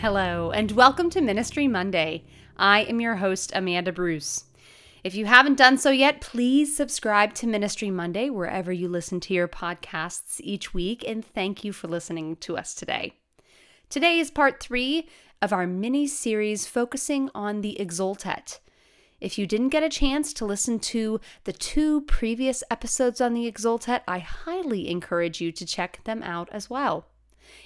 Hello, and welcome to Ministry Monday. I am your host, Amanda Bruce. If you haven't done so yet, please subscribe to Ministry Monday wherever you listen to your podcasts each week, and thank you for listening to us today. Today is part three of our mini series focusing on the Exultet. If you didn't get a chance to listen to the two previous episodes on the Exultet, I highly encourage you to check them out as well.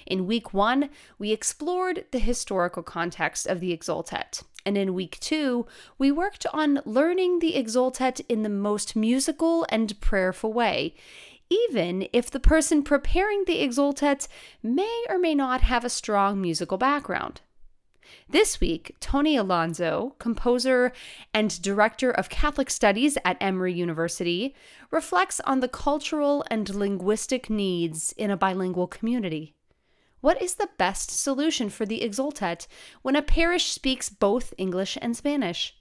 In week one, we explored the historical context of the Exultet. And in week two, we worked on learning the Exultet in the most musical and prayerful way, even if the person preparing the Exultet may or may not have a strong musical background. This week, Tony Alonso, composer and director of Catholic Studies at Emory University, reflects on the cultural and linguistic needs in a bilingual community. What is the best solution for the Exultet when a parish speaks both English and Spanish?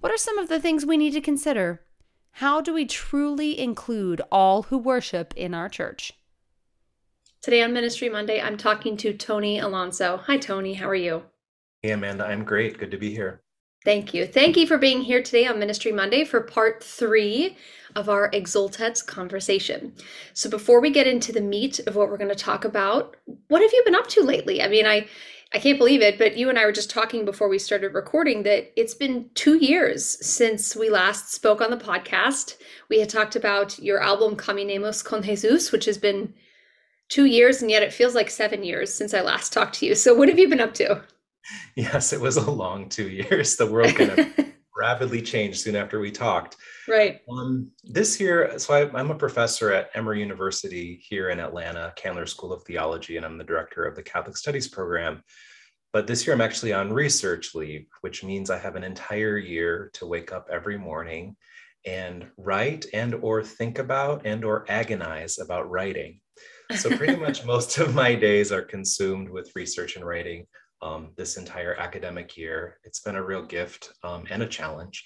What are some of the things we need to consider? How do we truly include all who worship in our church? Today on Ministry Monday, I'm talking to Tony Alonso. Hi, Tony. How are you? Hey, Amanda. I'm great. Good to be here. Thank you. Thank you for being here today on Ministry Monday for part three of our Exultets conversation. So before we get into the meat of what we're going to talk about, what have you been up to lately? I mean, I I can't believe it, but you and I were just talking before we started recording that it's been two years since we last spoke on the podcast. We had talked about your album Caminemos con Jesus, which has been two years, and yet it feels like seven years since I last talked to you. So, what have you been up to? Yes, it was a long two years. The world kind of rapidly changed soon after we talked. Right. Um, this year, so I, am a professor at Emory University here in Atlanta, Candler School of Theology, and I'm the director of the Catholic Studies program. But this year, I'm actually on research leave, which means I have an entire year to wake up every morning and write and or think about and or agonize about writing. So pretty much most of my days are consumed with research and writing um, this entire academic year. It's been a real gift um, and a challenge.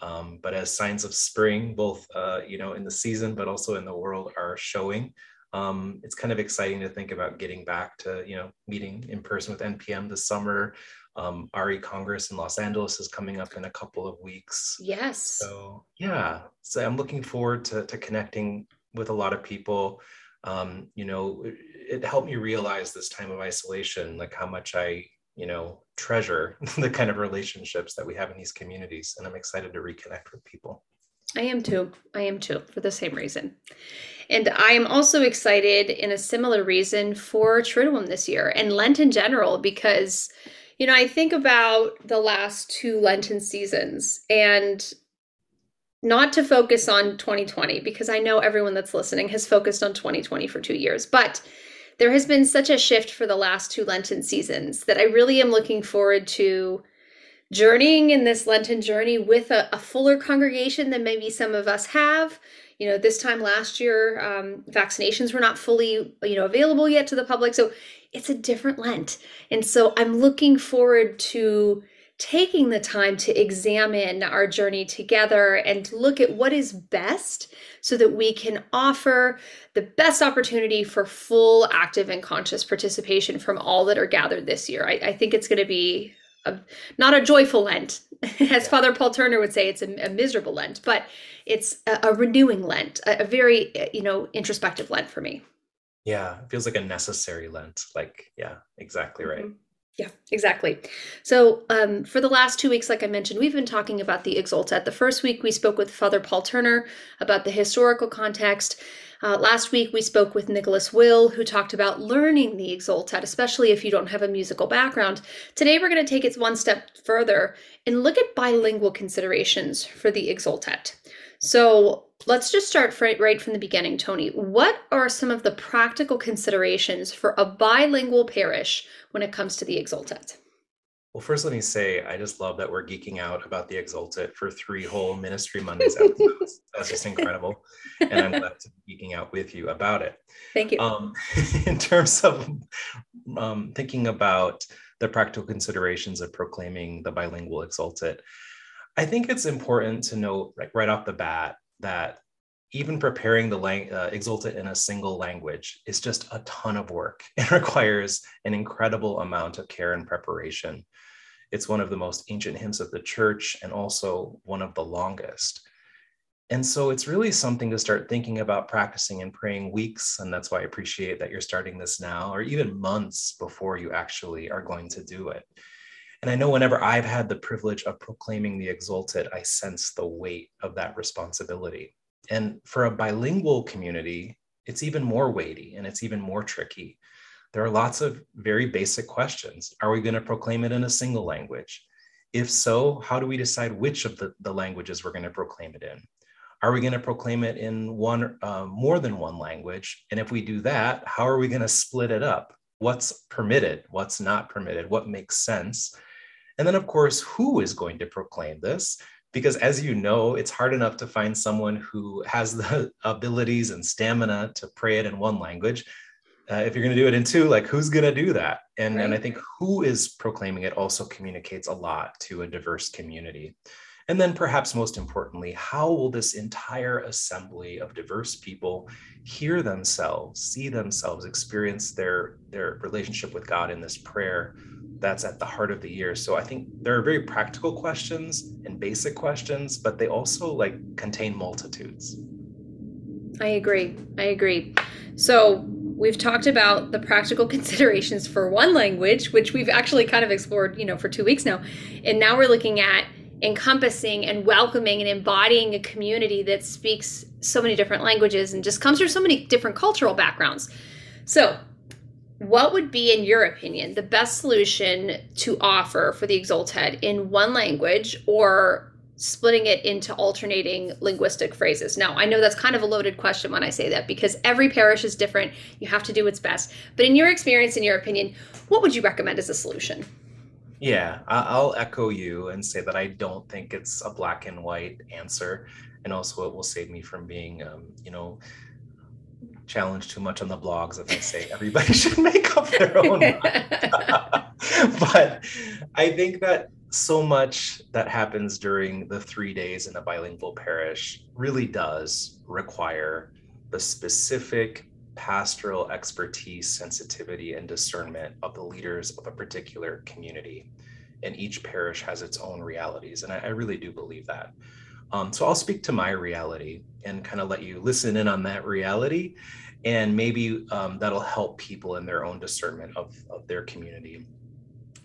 Um, but as signs of spring, both uh, you know in the season, but also in the world, are showing, um, it's kind of exciting to think about getting back to you know meeting in person with NPM this summer. Um, RE Congress in Los Angeles is coming up in a couple of weeks. Yes. So yeah, so I'm looking forward to, to connecting with a lot of people. Um, you know, it helped me realize this time of isolation, like how much I you know treasure the kind of relationships that we have in these communities and i'm excited to reconnect with people. I am too. I am too for the same reason. And i am also excited in a similar reason for triduum this year and lent in general because you know i think about the last two lenten seasons and not to focus on 2020 because i know everyone that's listening has focused on 2020 for two years but there has been such a shift for the last two Lenten seasons that I really am looking forward to journeying in this Lenten journey with a, a fuller congregation than maybe some of us have. You know, this time last year, um, vaccinations were not fully, you know, available yet to the public. So it's a different Lent. And so I'm looking forward to taking the time to examine our journey together and look at what is best so that we can offer the best opportunity for full active and conscious participation from all that are gathered this year. I, I think it's going to be a, not a joyful Lent, as Father Paul Turner would say, it's a, a miserable Lent, but it's a, a renewing Lent, a, very you know introspective Lent for me. Yeah, it feels like a necessary Lent. Like, yeah, exactly right. Mm-hmm. Yeah, exactly. So, um, for the last two weeks, like I mentioned, we've been talking about the Exultet. The first week, we spoke with Father Paul Turner about the historical context. Uh, last week, we spoke with Nicholas Will, who talked about learning the Exultet, especially if you don't have a musical background. Today, we're going to take it one step further and look at bilingual considerations for the Exultet. So, Let's just start right from the beginning, Tony. What are some of the practical considerations for a bilingual parish when it comes to the Exultet? Well, first, let me say, I just love that we're geeking out about the Exultet for three whole Ministry Mondays That's just incredible. And I'm glad to be geeking out with you about it. Thank you. Um, in terms of um, thinking about the practical considerations of proclaiming the bilingual Exultet, I think it's important to note like, right off the bat that even preparing the lang- uh, Exultet in a single language is just a ton of work. It requires an incredible amount of care and preparation. It's one of the most ancient hymns of the church and also one of the longest. And so it's really something to start thinking about practicing and praying weeks. And that's why I appreciate that you're starting this now, or even months before you actually are going to do it. And I know whenever I've had the privilege of proclaiming the Exultet, I sense the weight of that responsibility. And for a bilingual community, it's even more weighty and it's even more tricky. There are lots of very basic questions. Are we going to proclaim it in a single language? If so, how do we decide which of the, the languages we're going to proclaim it in? Are we going to proclaim it in one uh, more than one language? And if we do that, how are we going to split it up? What's permitted? What's not permitted? What makes sense? And then, of course, who is going to proclaim this? Because as you know, it's hard enough to find someone who has the abilities and stamina to pray it in one language. Uh, if you're going to do it in two, like who's going to do that? And, right. and I think who is proclaiming it also communicates a lot to a diverse community. And then, perhaps most importantly, how will this entire assembly of diverse people hear themselves, see themselves, experience their, their relationship with God in this prayer that's at the heart of the year. So I think there are very practical questions and basic questions, but they also like contain multitudes. I agree. I agree. So we've talked about the practical considerations for one language, which we've actually kind of explored, you know, for two weeks now. And now we're looking at encompassing and welcoming and embodying a community that speaks so many different languages and just comes from so many different cultural backgrounds. So what would be, in your opinion, the best solution to offer for the Exultet in one language or splitting it into alternating linguistic phrases? Now, I know that's kind of a loaded question when I say that because every parish is different. You have to do what's best. But in your experience, in your opinion, what would you recommend as a solution? Yeah, I'll echo you and say that I don't think it's a black and white answer. And also, it will save me from being, um, you know, challenge too much on the blogs if I say everybody should make up their own but I think that so much that happens during the three days in a bilingual parish really does require the specific pastoral expertise, sensitivity, and discernment of the leaders of a particular community. And each parish has its own realities. And I, I really do believe that. Um, so I'll speak to my reality and kind of let you listen in on that reality. And maybe um, that'll help people in their own discernment of, of their community.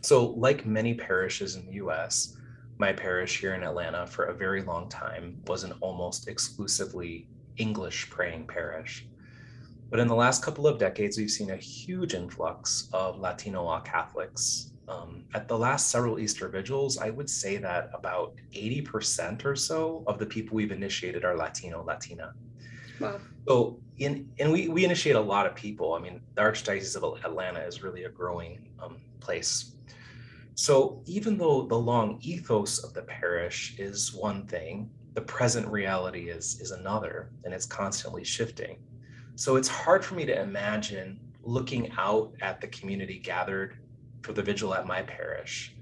So, like many parishes in the US, my parish here in Atlanta for a very long time was an almost exclusively English praying parish. But in the last couple of decades, we've seen a huge influx of Latino Catholics um, at the last several Easter vigils, I would say that about 80% or so of the people we've initiated are Latino, Latina. Wow. So, in, and we, we initiate a lot of people. I mean, the Archdiocese of Atlanta is really a growing um, place. So, even though the long ethos of the parish is one thing, the present reality is, is another, and it's constantly shifting. So, it's hard for me to imagine looking out at the community gathered for the vigil at my parish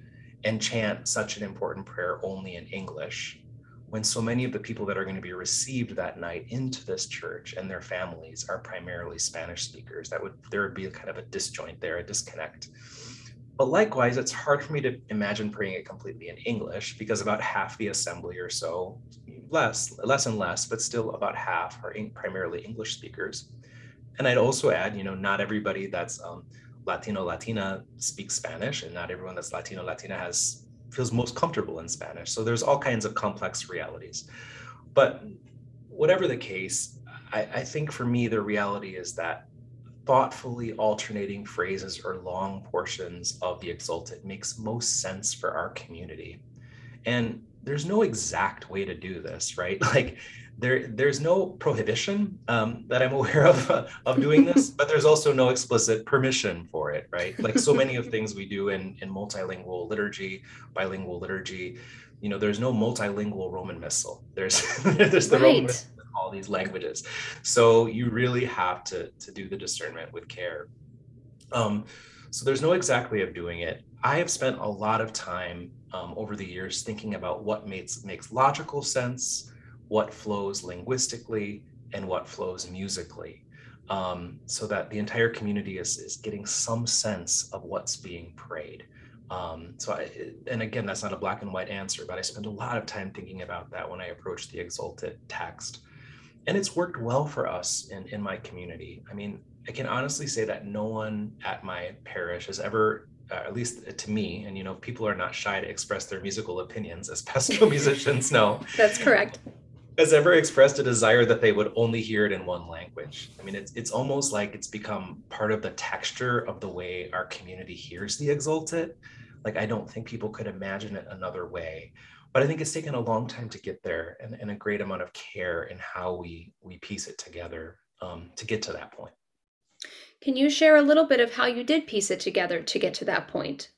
and chant such an important prayer only in English when so many of the people that are going to be received that night into this church and their families are primarily Spanish speakers. That would there would be a kind of a disjoint there, a disconnect. But likewise, it's hard for me to imagine praying it completely in English because about half the assembly or so, less, less and less, but still about half are primarily English speakers. and I'd also add, you know, not everybody that's um, Latino Latina speaks Spanish, and not everyone that's Latino Latina has feels most comfortable in Spanish. So there's all kinds of complex realities. But whatever the case, I, I think for me the reality is that thoughtfully alternating phrases or long portions of the exultet makes most sense for our community. And there's no exact way to do this, right? Like there there's no prohibition um, that I'm aware of uh, of doing this, but there's also no explicit permission for it, right? Like so many of things we do in in multilingual liturgy, bilingual liturgy, you know, there's no multilingual Roman Missal. There's there's the right. Roman these languages, so you really have to to do the discernment with care. Um, so there's no exact way of doing it. I have spent a lot of time um, over the years thinking about what makes makes logical sense what flows linguistically and what flows musically um, so that the entire community is, is getting some sense of what's being prayed um, so I, and again that's not a black and white answer but i spend a lot of time thinking about that when i approach the Exultet text and it's worked well for us in, in my community i mean i can honestly say that no one at my parish has ever uh, at least to me, and you know, people are not shy to express their musical opinions, as pastoral musicians know. That's correct has ever expressed a desire that they would only hear it in one language. I mean, it's it's almost like it's become part of the texture of the way our community hears the Exultet. Like I don't think people could imagine it another way. But I think it's taken a long time to get there and, and a great amount of care in how we we piece it together um, to get to that point. Can you share a little bit of how you did piece it together to get to that point?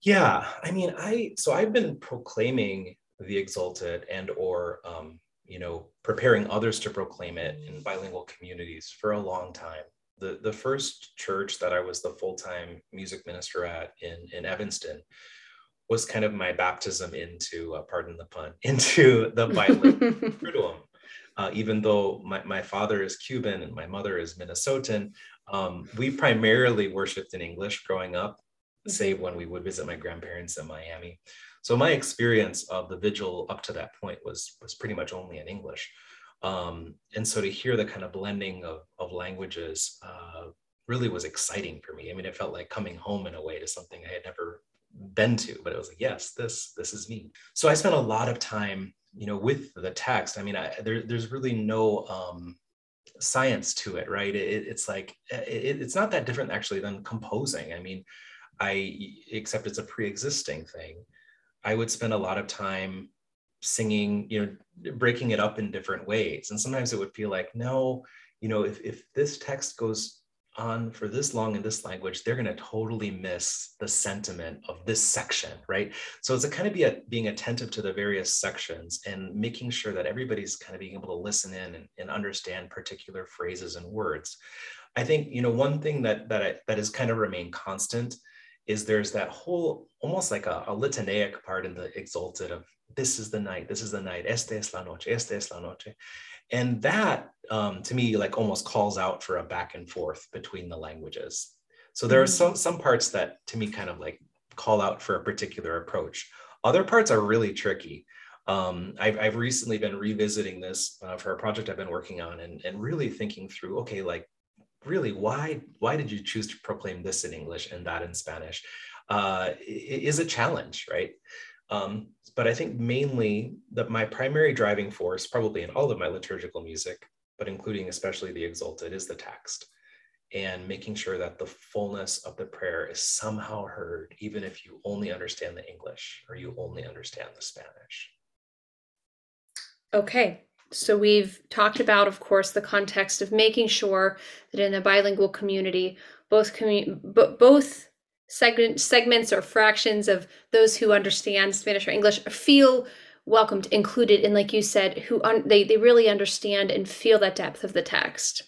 Yeah, I mean, I so I've been proclaiming the Exultet and or um, you know preparing others to proclaim it in bilingual communities for a long time the the first church that i was the full-time music minister at in in evanston was kind of my baptism into uh, pardon the pun into the bilingual uh, even though my, my father is cuban and my mother is minnesotan um, we primarily worshiped in english growing up save when we would visit my grandparents in miami so my experience of the vigil up to that point was was pretty much only in English. Um, and so to hear the kind of blending of, of languages uh, really was exciting for me. I mean, it felt like coming home in a way to something I had never been to, but it was like, yes, this this is me. So I spent a lot of time, you know, with the text. I mean, I, there, there's really no um, science to it, right? It, it's like it, it's not that different actually than composing. I mean, I except it's a pre-existing thing. I would spend a lot of time singing, you know, breaking it up in different ways. And sometimes it would feel like, no, you know, if, if this text goes on for this long in this language, they're going to totally miss the sentiment of this section, right? So it's a kind of be a, being attentive to the various sections and making sure that everybody's kind of being able to listen in and, and understand particular phrases and words. I think you know one thing that that I, that has kind of remained constant is there's that whole almost like a, a litaniaic part in the Exultet of this is the night, this is the night, este es la noche, este es la noche. And that um, to me like almost calls out for a back and forth between the languages. So there are mm-hmm. some some parts that to me kind of like call out for a particular approach. Other parts are really tricky. Um, I've, I've recently been revisiting this uh, for a project I've been working on and, and really thinking through, okay, like really why why did you choose to proclaim this in english and that in spanish uh, is a challenge right um, but i think mainly that my primary driving force probably in all of my liturgical music but including especially the exultet is the text and making sure that the fullness of the prayer is somehow heard even if you only understand the english or you only understand the spanish. Okay so we've talked about, of course, the context of making sure that in a bilingual community, both commu- both segment, segments or fractions of those who understand Spanish or English feel welcomed, included, and like you said, who un- they they really understand and feel that depth of the text.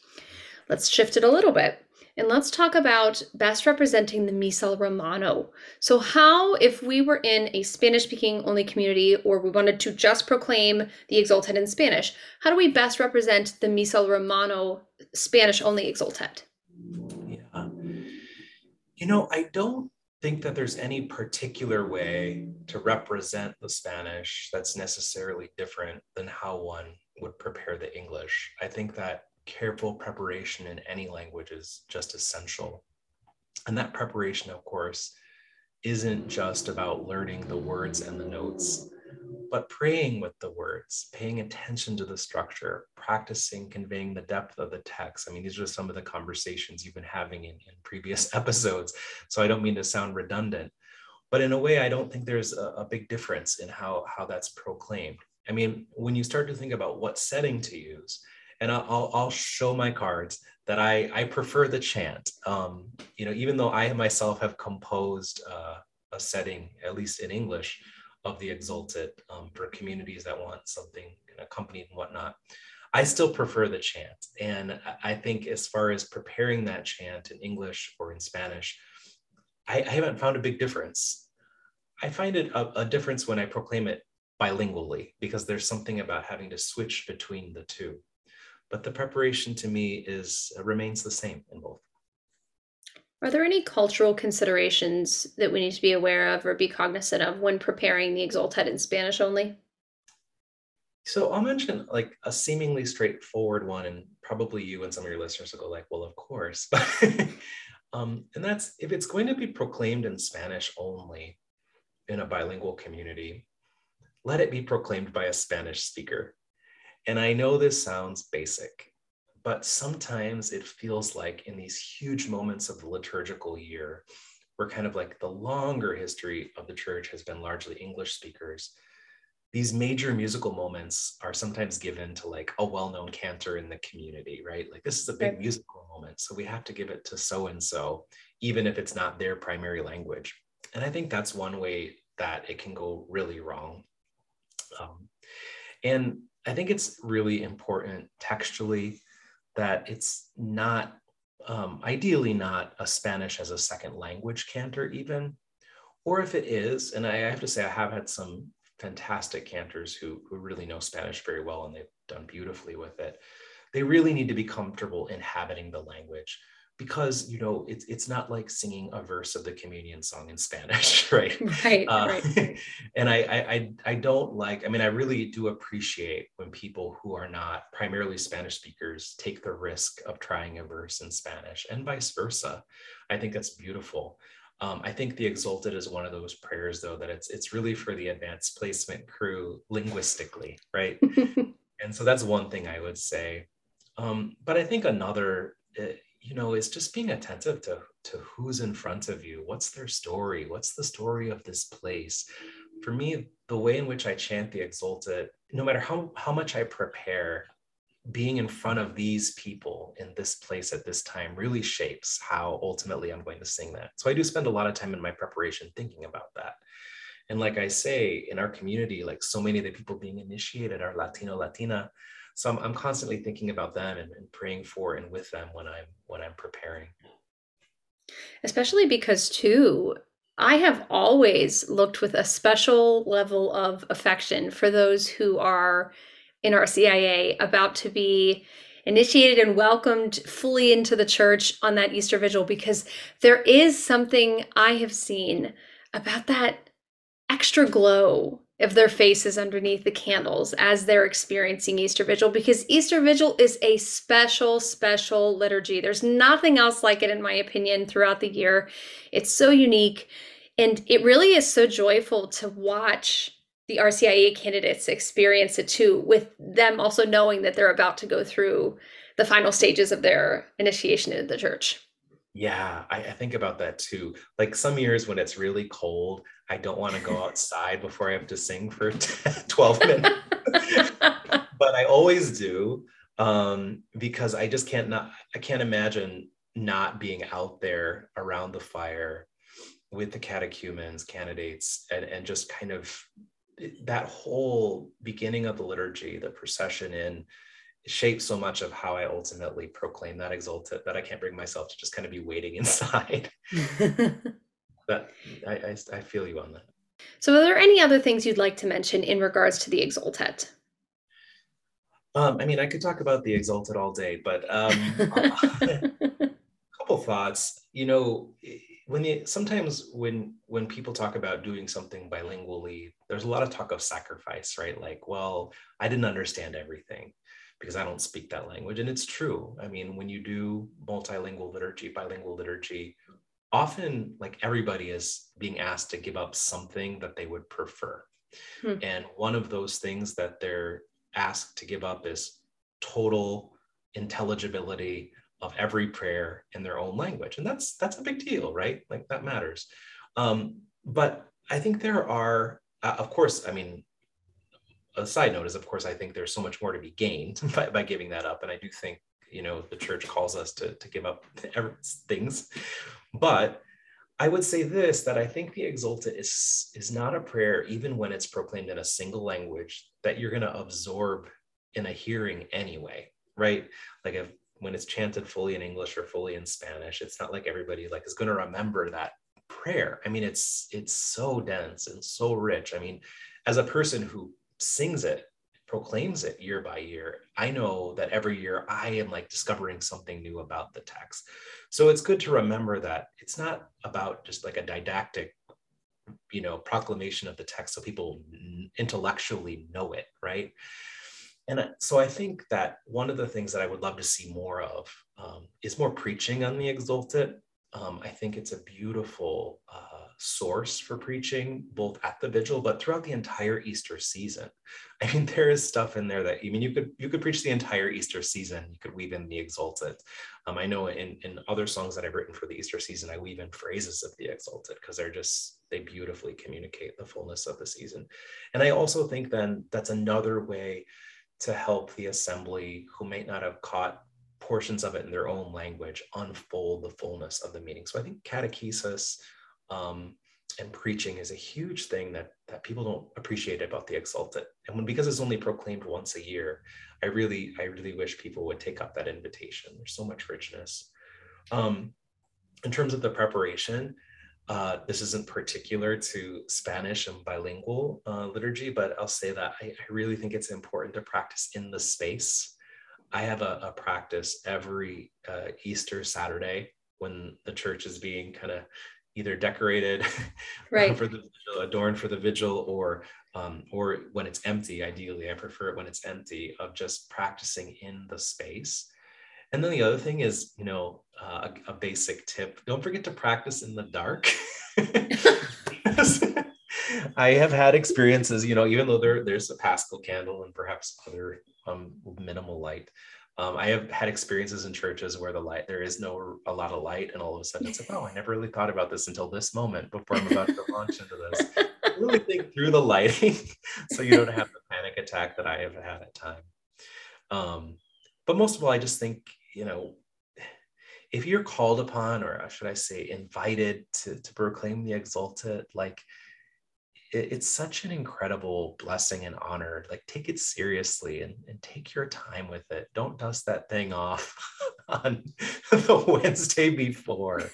Let's shift it a little bit. And let's talk about best representing the Missal Romano. So, how, if we were in a Spanish speaking only community or we wanted to just proclaim the Exultet in Spanish, how do we best represent the Missal Romano Spanish only Exultet? You know, I don't think that there's any particular way to represent the Spanish that's necessarily different than how one would prepare the English. I think that careful preparation in any language is just essential. And that preparation, of course, isn't just about learning the words and the notes, but praying with the words, paying attention to the structure, practicing conveying the depth of the text. I mean, these are some of the conversations you've been having in, in previous episodes. So I don't mean to sound redundant, but in a way, I don't think there's a, a big difference in how, how that's proclaimed. I mean, when you start to think about what setting to use, and I'll, I'll show my cards that I, I prefer the chant. Um, you know, even though I myself have composed uh, a setting, at least in English, of the Exultet um, for communities that want something accompanied and whatnot. I still prefer the chant. And I think as far as preparing that chant in English or in Spanish, I, I haven't found a big difference. I find it a, a difference when I proclaim it bilingually because there's something about having to switch between the two but the preparation to me is uh, remains the same in both. Are there any cultural considerations that we need to be aware of or be cognizant of when preparing the Exultet in Spanish only? So I'll mention like a seemingly straightforward one, and probably you and some of your listeners will go like, "Well, of course," um, and that's if it's going to be proclaimed in Spanish only in a bilingual community, let it be proclaimed by a Spanish speaker and I know this sounds basic, but sometimes it feels like in these huge moments of the liturgical year, where kind of like the longer history of the church has been largely English speakers, these major musical moments are sometimes given to like a well-known cantor in the community, right? Like this is a big right. musical moment, so we have to give it to so and so, even if it's not their primary language. And I think that's one way that it can go really wrong. Um, and I think it's really important textually that it's not, um, ideally, not a Spanish as a second language cantor, even. Or if it is, and I have to say, I have had some fantastic cantors who, who really know Spanish very well and they've done beautifully with it. They really need to be comfortable inhabiting the language because you know it's it's not like singing a verse of the communion song in Spanish, right? Right. Uh, right. and I, I I don't like. I mean, I really do appreciate when people who are not primarily Spanish speakers take the risk of trying a verse in Spanish, and vice versa. I think that's beautiful. Um, I think the Exultet is one of those prayers, though, that it's it's really for the advanced placement crew linguistically, right? and so that's one thing I would say. Um, but I think another eh, you know, is just being attentive to, to who's in front of you. What's their story? What's the story of this place? For me, the way in which I chant the Exultet no matter how, how much I prepare, being in front of these people in this place at this time really shapes how ultimately I'm going to sing that. So I do spend a lot of time in my preparation thinking about that. And like I say, in our community, like so many of the people being initiated are Latino, Latina, so I'm, I'm constantly thinking about them and, and praying for and with them when I'm when I'm preparing. Especially because too, I have always looked with a special level of affection for those who are in our RCIA about to be initiated and welcomed fully into the church on that Easter vigil because there is something I have seen about that extra glow of their faces underneath the candles as they're experiencing Easter Vigil because Easter Vigil is a special, special liturgy. There's nothing else like it, in my opinion, throughout the year. It's so unique. And it really is so joyful to watch the RCIA candidates experience it too, with them also knowing that they're about to go through the final stages of their initiation into the church. Yeah, I, I, think about that too. Like some years when it's really cold, I don't want to go outside before I have to sing for 12 minutes. but I always do um, because I just can't not I can't imagine not being out there around the fire with the catechumens, candidates, and, and just kind of that whole beginning of the liturgy, the procession in shapes so much of how I ultimately proclaim that exultet that I can't bring myself to just kind of be waiting inside. but I, I, I, feel you on that. So, are there any other things you'd like to mention in regards to the exultet? Um, I mean, I could talk about the exultet all day, but um, a couple thoughts. You know, when you, sometimes when when people talk about doing something bilingually, there's a lot of talk of sacrifice, right? Like, well, I didn't understand everything because I don't speak that language. And it's true. I mean, when you do multilingual liturgy, bilingual liturgy, often like everybody is being asked to give up something that they would prefer. Hmm. And one of those things that they're asked to give up is total intelligibility of every prayer in their own language. And that's that's a big deal, right? Like that matters. Um, but I think there are, uh, of course, I mean, a side note is, of course, I think there's so much more to be gained mm-hmm. by, by giving that up. And I do think, you know, the church calls us to, to give up things. But I would say this that I think the Exsultet is, is not a prayer, even when it's proclaimed in a single language, that you're going to absorb in a hearing anyway, right? Like if when it's chanted fully in English or fully in Spanish, it's not like everybody like is going to remember that prayer. I mean, it's it's so dense and so rich. I mean, as a person who sings it, proclaims it year by year, I know that every year I am like discovering something new about the text. So it's good to remember that it's not about just like a didactic, you know, proclamation of the text so people intellectually know it, right? And so I think that one of the things that I would love to see more of um, is more preaching on the Exsultet. Um, I think it's a beautiful uh, source for preaching, both at the vigil, but throughout the entire Easter season. I mean, there is stuff in there that I mean, you could you could preach the entire Easter season. You could weave in the Exultet. Um, I know in in other songs that I've written for the Easter season, I weave in phrases of the Exultet because they're just they beautifully communicate the fullness of the season. And I also think then that's another way to help the assembly who may not have caught portions of it in their own language unfold the fullness of the meaning. So I think catechesis um, and preaching is a huge thing that that people don't appreciate about the Exsultet. And when because it's only proclaimed once a year, I really I really wish people would take up that invitation. There's so much richness. Um, in terms of the preparation, uh, this isn't particular to Spanish and bilingual uh, liturgy, but I'll say that I, I, really think it's important to practice in the space. I have a, a practice every uh, Easter Saturday when the church is being kind of either decorated right. for the vigil, adorned for the vigil, or um, or when it's empty. Ideally, I prefer it when it's empty of just practicing in the space. And then the other thing is, you know, uh, a, a, basic tip: don't forget to practice in the dark. I have had experiences, you know, even though there, there's a Paschal candle and perhaps other um, minimal light, um, I have had experiences in churches where the light there is no a lot of light, and all of a sudden it's like, oh, I never really thought about this until this moment before I'm about to launch into this. really think through the lighting, so you don't have the panic attack that I have had at time. Um, but most of all, I just think you know, if you're called upon, or should I say, invited to to proclaim the Exultet, like it, it's such an incredible blessing and honor. Like take it seriously and, and take your time with it. Don't dust that thing off on the Wednesday before.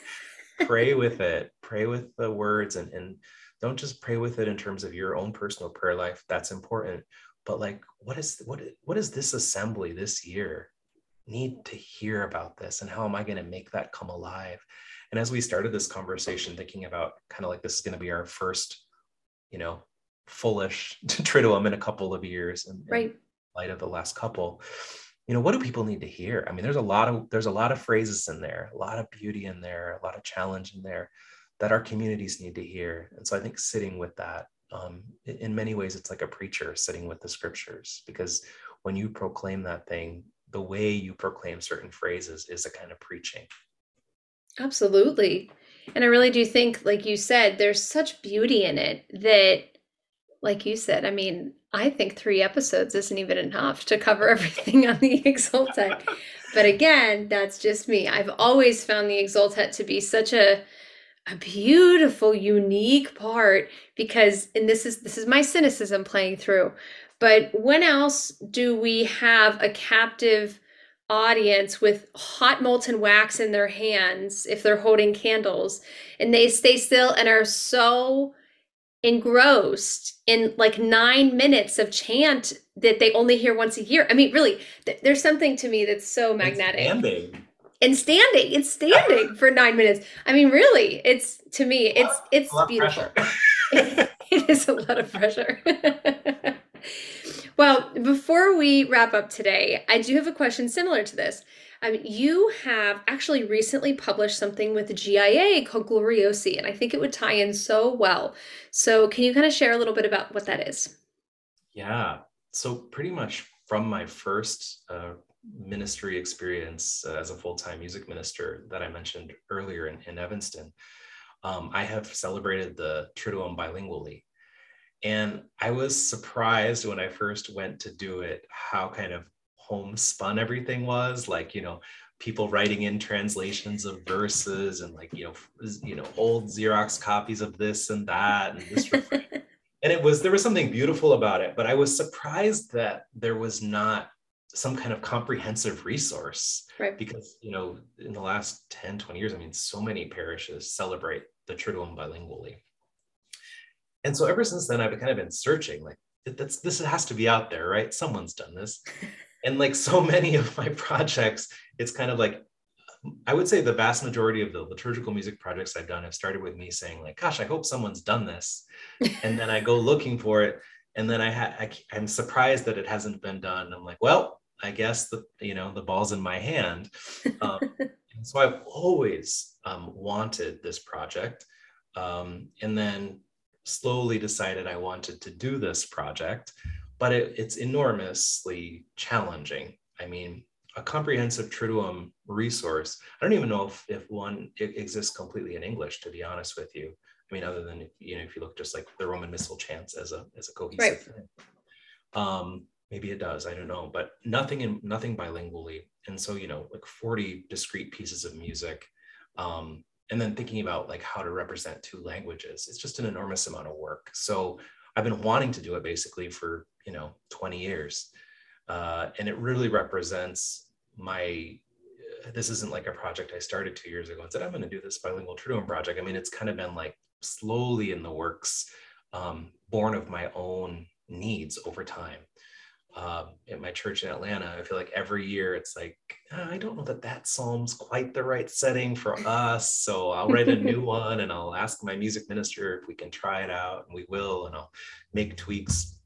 pray with it, pray with the words and, and don't just pray with it in terms of your own personal prayer life. That's important. But like, what is what what is this assembly this year need to hear about this and how am I going to make that come alive? And as we started this conversation, thinking about kind of like this is going to be our first you know, foolish to triduum in a couple of years in, right. light of the last couple. You know, what do people need to hear? I mean, there's a lot of there's a lot of phrases in there, a lot of beauty in there, a lot of challenge in there that our communities need to hear. And so I think sitting with that, um, in many ways, it's like a preacher sitting with the scriptures because when you proclaim that thing, the way you proclaim certain phrases is a kind of preaching. Absolutely. And I really do think, like you said, there's such beauty in it that, like you said, I mean, I think three episodes isn't even enough to cover everything on the Exsultet. but again, that's just me. I've always found the Exsultet to be such a a beautiful, unique part because, and this is this is my cynicism playing through. But when else do we have a captive audience with hot molten wax in their hands if they're holding candles and they stay still and are so engrossed in like nine minutes of chant that they only hear once a year. I mean, really, th- there's something to me that's so magnetic. And standing. And standing. It's standing for nine minutes. I mean, really, it's to me, it's it's beautiful. it is a lot of pressure. Well, before we wrap up today, I do have a question similar to this. Um, you have actually recently published something with GIA called Gloriosi, and I think it would tie in so well. So, can you kind of share a little bit about what that is? Yeah. So, pretty much from my first uh, ministry experience uh, as a full time music minister that I mentioned earlier in, in Evanston, um, I have celebrated the Triduum bilingually. And I was surprised when I first went to do it how kind of homespun everything was. Like, you know, people writing in translations of verses and like, you know, you know, old Xerox copies of this and that and this. and it was there was something beautiful about it, but I was surprised that there was not some kind of comprehensive resource right because you know in the last 10 20 years i mean so many parishes celebrate the triduum bilingually and so ever since then, I've kind of been searching like, that's this has to be out there, right? Someone's done this. and like so many of my projects, it's kind of like I would say the vast majority of the liturgical music projects I've done have started with me saying like, "Gosh, I hope someone's done this," and then I go looking for it, and then I, ha- I I'm surprised that it hasn't been done. I'm like, well, I guess the you know the ball's in my hand. Um, so I've always um, wanted this project, um, and then slowly decided I wanted to do this project, but it, it's enormously challenging. I mean, a comprehensive Triduum resource, I don't even know if, if one exists completely in English, to be honest with you. I mean, other than, you know, if you look just like the Roman Missal chants as a, as a cohesive right. thing. Um, maybe it does, I don't know, but nothing in nothing bilingually. And so, you know, like 40 discrete pieces of music, um, and then thinking about like how to represent two languages it's just an enormous amount of work. So i've been wanting to do it basically for you know 20 years uh, and it really represents my this isn't like a project i started two years ago. And said i'm going to do this bilingual triduum project. I mean it's kind of been like slowly in the works um, born of my own needs over time um, at my church in Atlanta, I feel like every year it's like, oh, I don't know that that psalm's quite the right setting for us. So I'll write a new one and I'll ask my music minister if we can try it out, and we will, and I'll make tweaks.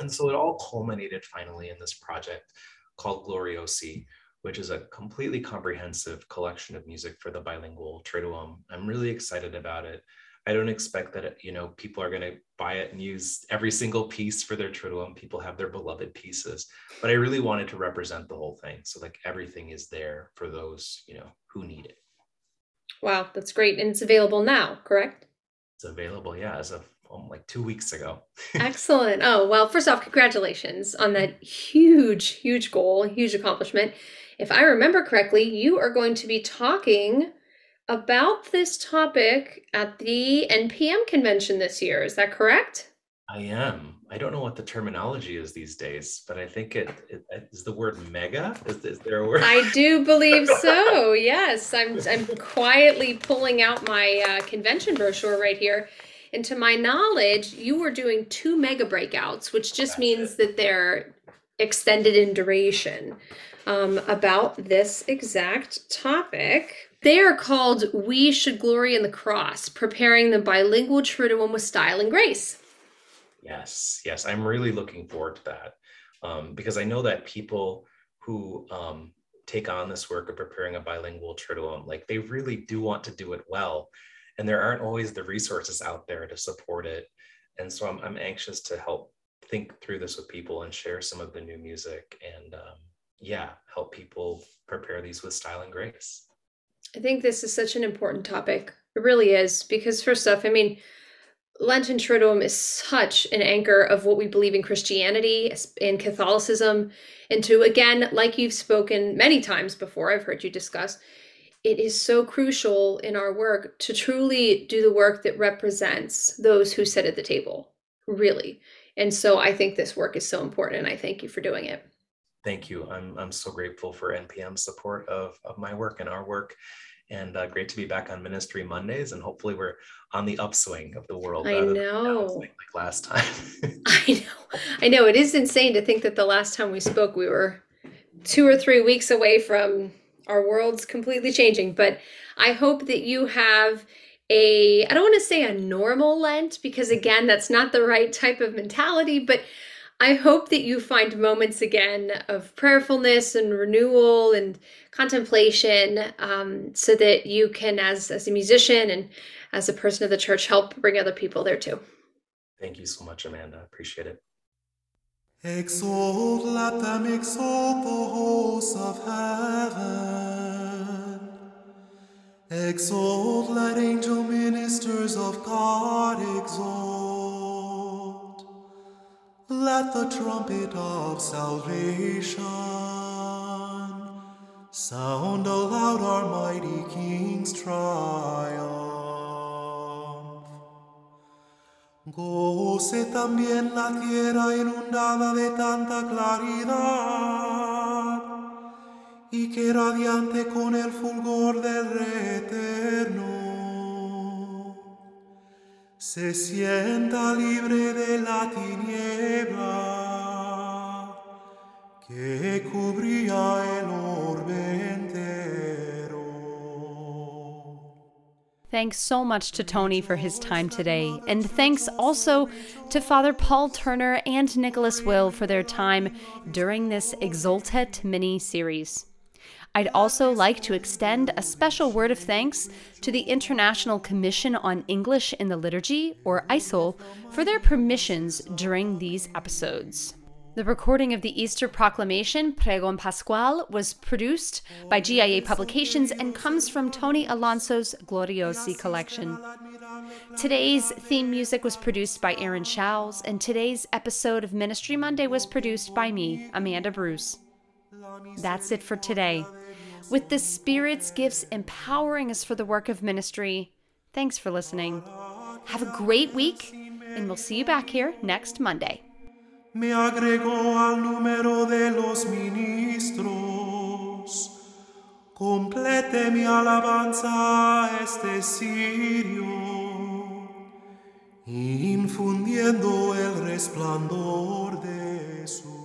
And so it all culminated finally in this project called Gloriosi, which is a completely comprehensive collection of music for the bilingual Triduum. I'm really excited about it. I don't expect that you know people are going to buy it and use every single piece for their Triduum. People have their beloved pieces, but I really wanted to represent the whole thing. So like everything is there for those you know who need it. Wow, that's great, and it's available now, correct? It's available, yeah, as of um, like two weeks ago. Excellent. Oh well, first off, congratulations on that huge, huge goal, huge accomplishment. If I remember correctly, you are going to be talking about this topic at the NPM convention this year. Is that correct? I am. I don't know what the terminology is these days, but I think it, it is the word mega. Is, is there a word? I do believe so. yes, I'm. I'm quietly pulling out my uh, convention brochure right here. And to my knowledge, you were doing two mega breakouts, which just That's means it. that they're extended in duration um, about this exact topic. They are called We Should Glory in the Cross, preparing the bilingual Triduum with style and grace. Yes, yes, I'm really looking forward to that um, because I know that people who um, take on this work of preparing a bilingual Triduum, like they really do want to do it well. And there aren't always the resources out there to support it. And so I'm, I'm anxious to help think through this with people and share some of the new music and um, yeah, help people prepare these with style and grace. I think this is such an important topic. It really is because first off, I mean, Lenten Triduum is such an anchor of what we believe in Christianity and Catholicism. And to, again, like you've spoken many times before, I've heard you discuss, it is so crucial in our work to truly do the work that represents those who sit at the table, really. And so I think this work is so important, and I thank you for doing it thank you. I'm, I'm so grateful for NPM's support of, of my work and our work. And uh, great to be back on Ministry Mondays. And hopefully, we're on the upswing of the world. I know. Like, like last time. I know. I know. It is insane to think that the last time we spoke, we were two or three weeks away from our worlds completely changing. But I hope that you have a, I don't want to say a normal Lent, because again, that's not the right type of mentality, but I hope that you find moments again of prayerfulness and renewal and contemplation um, so that you can, as, as a musician and as a person of the church, help bring other people there too. Thank you so much, Amanda. Appreciate it. Exalt, let them exalt the hosts of heaven. Exalt, let angel ministers of God exalt. Let the trumpet of salvation sound aloud our mighty King's triumph. Goce también la tierra inundada de tanta claridad y que radiante con el fulgor del Rey eterno se sienta libre de la tiniebla que cubría el orbe entero. Thanks so much to Tony for his time today, and thanks also to Father Paul Turner and Nicholas Will for their time during this Exultet mini series. I'd also like to extend a special word of thanks to the International Commission on English in the Liturgy, or ICEL, for their permissions during these episodes. The recording of the Easter proclamation, Pregón Pascual, was produced by GIA Publications and comes from Tony Alonso's Gloriosi collection. Today's theme music was produced by Aaron Showles, and today's episode of Ministry Monday was produced by me, Amanda Bruce. That's it for today. With the Spirit's gifts empowering us for the work of ministry, thanks for listening. Have a great week, and we'll see you back here next Monday. me agregó al número de los ministros. Complete mi alabanza este cirio, infundiendo el resplandor de su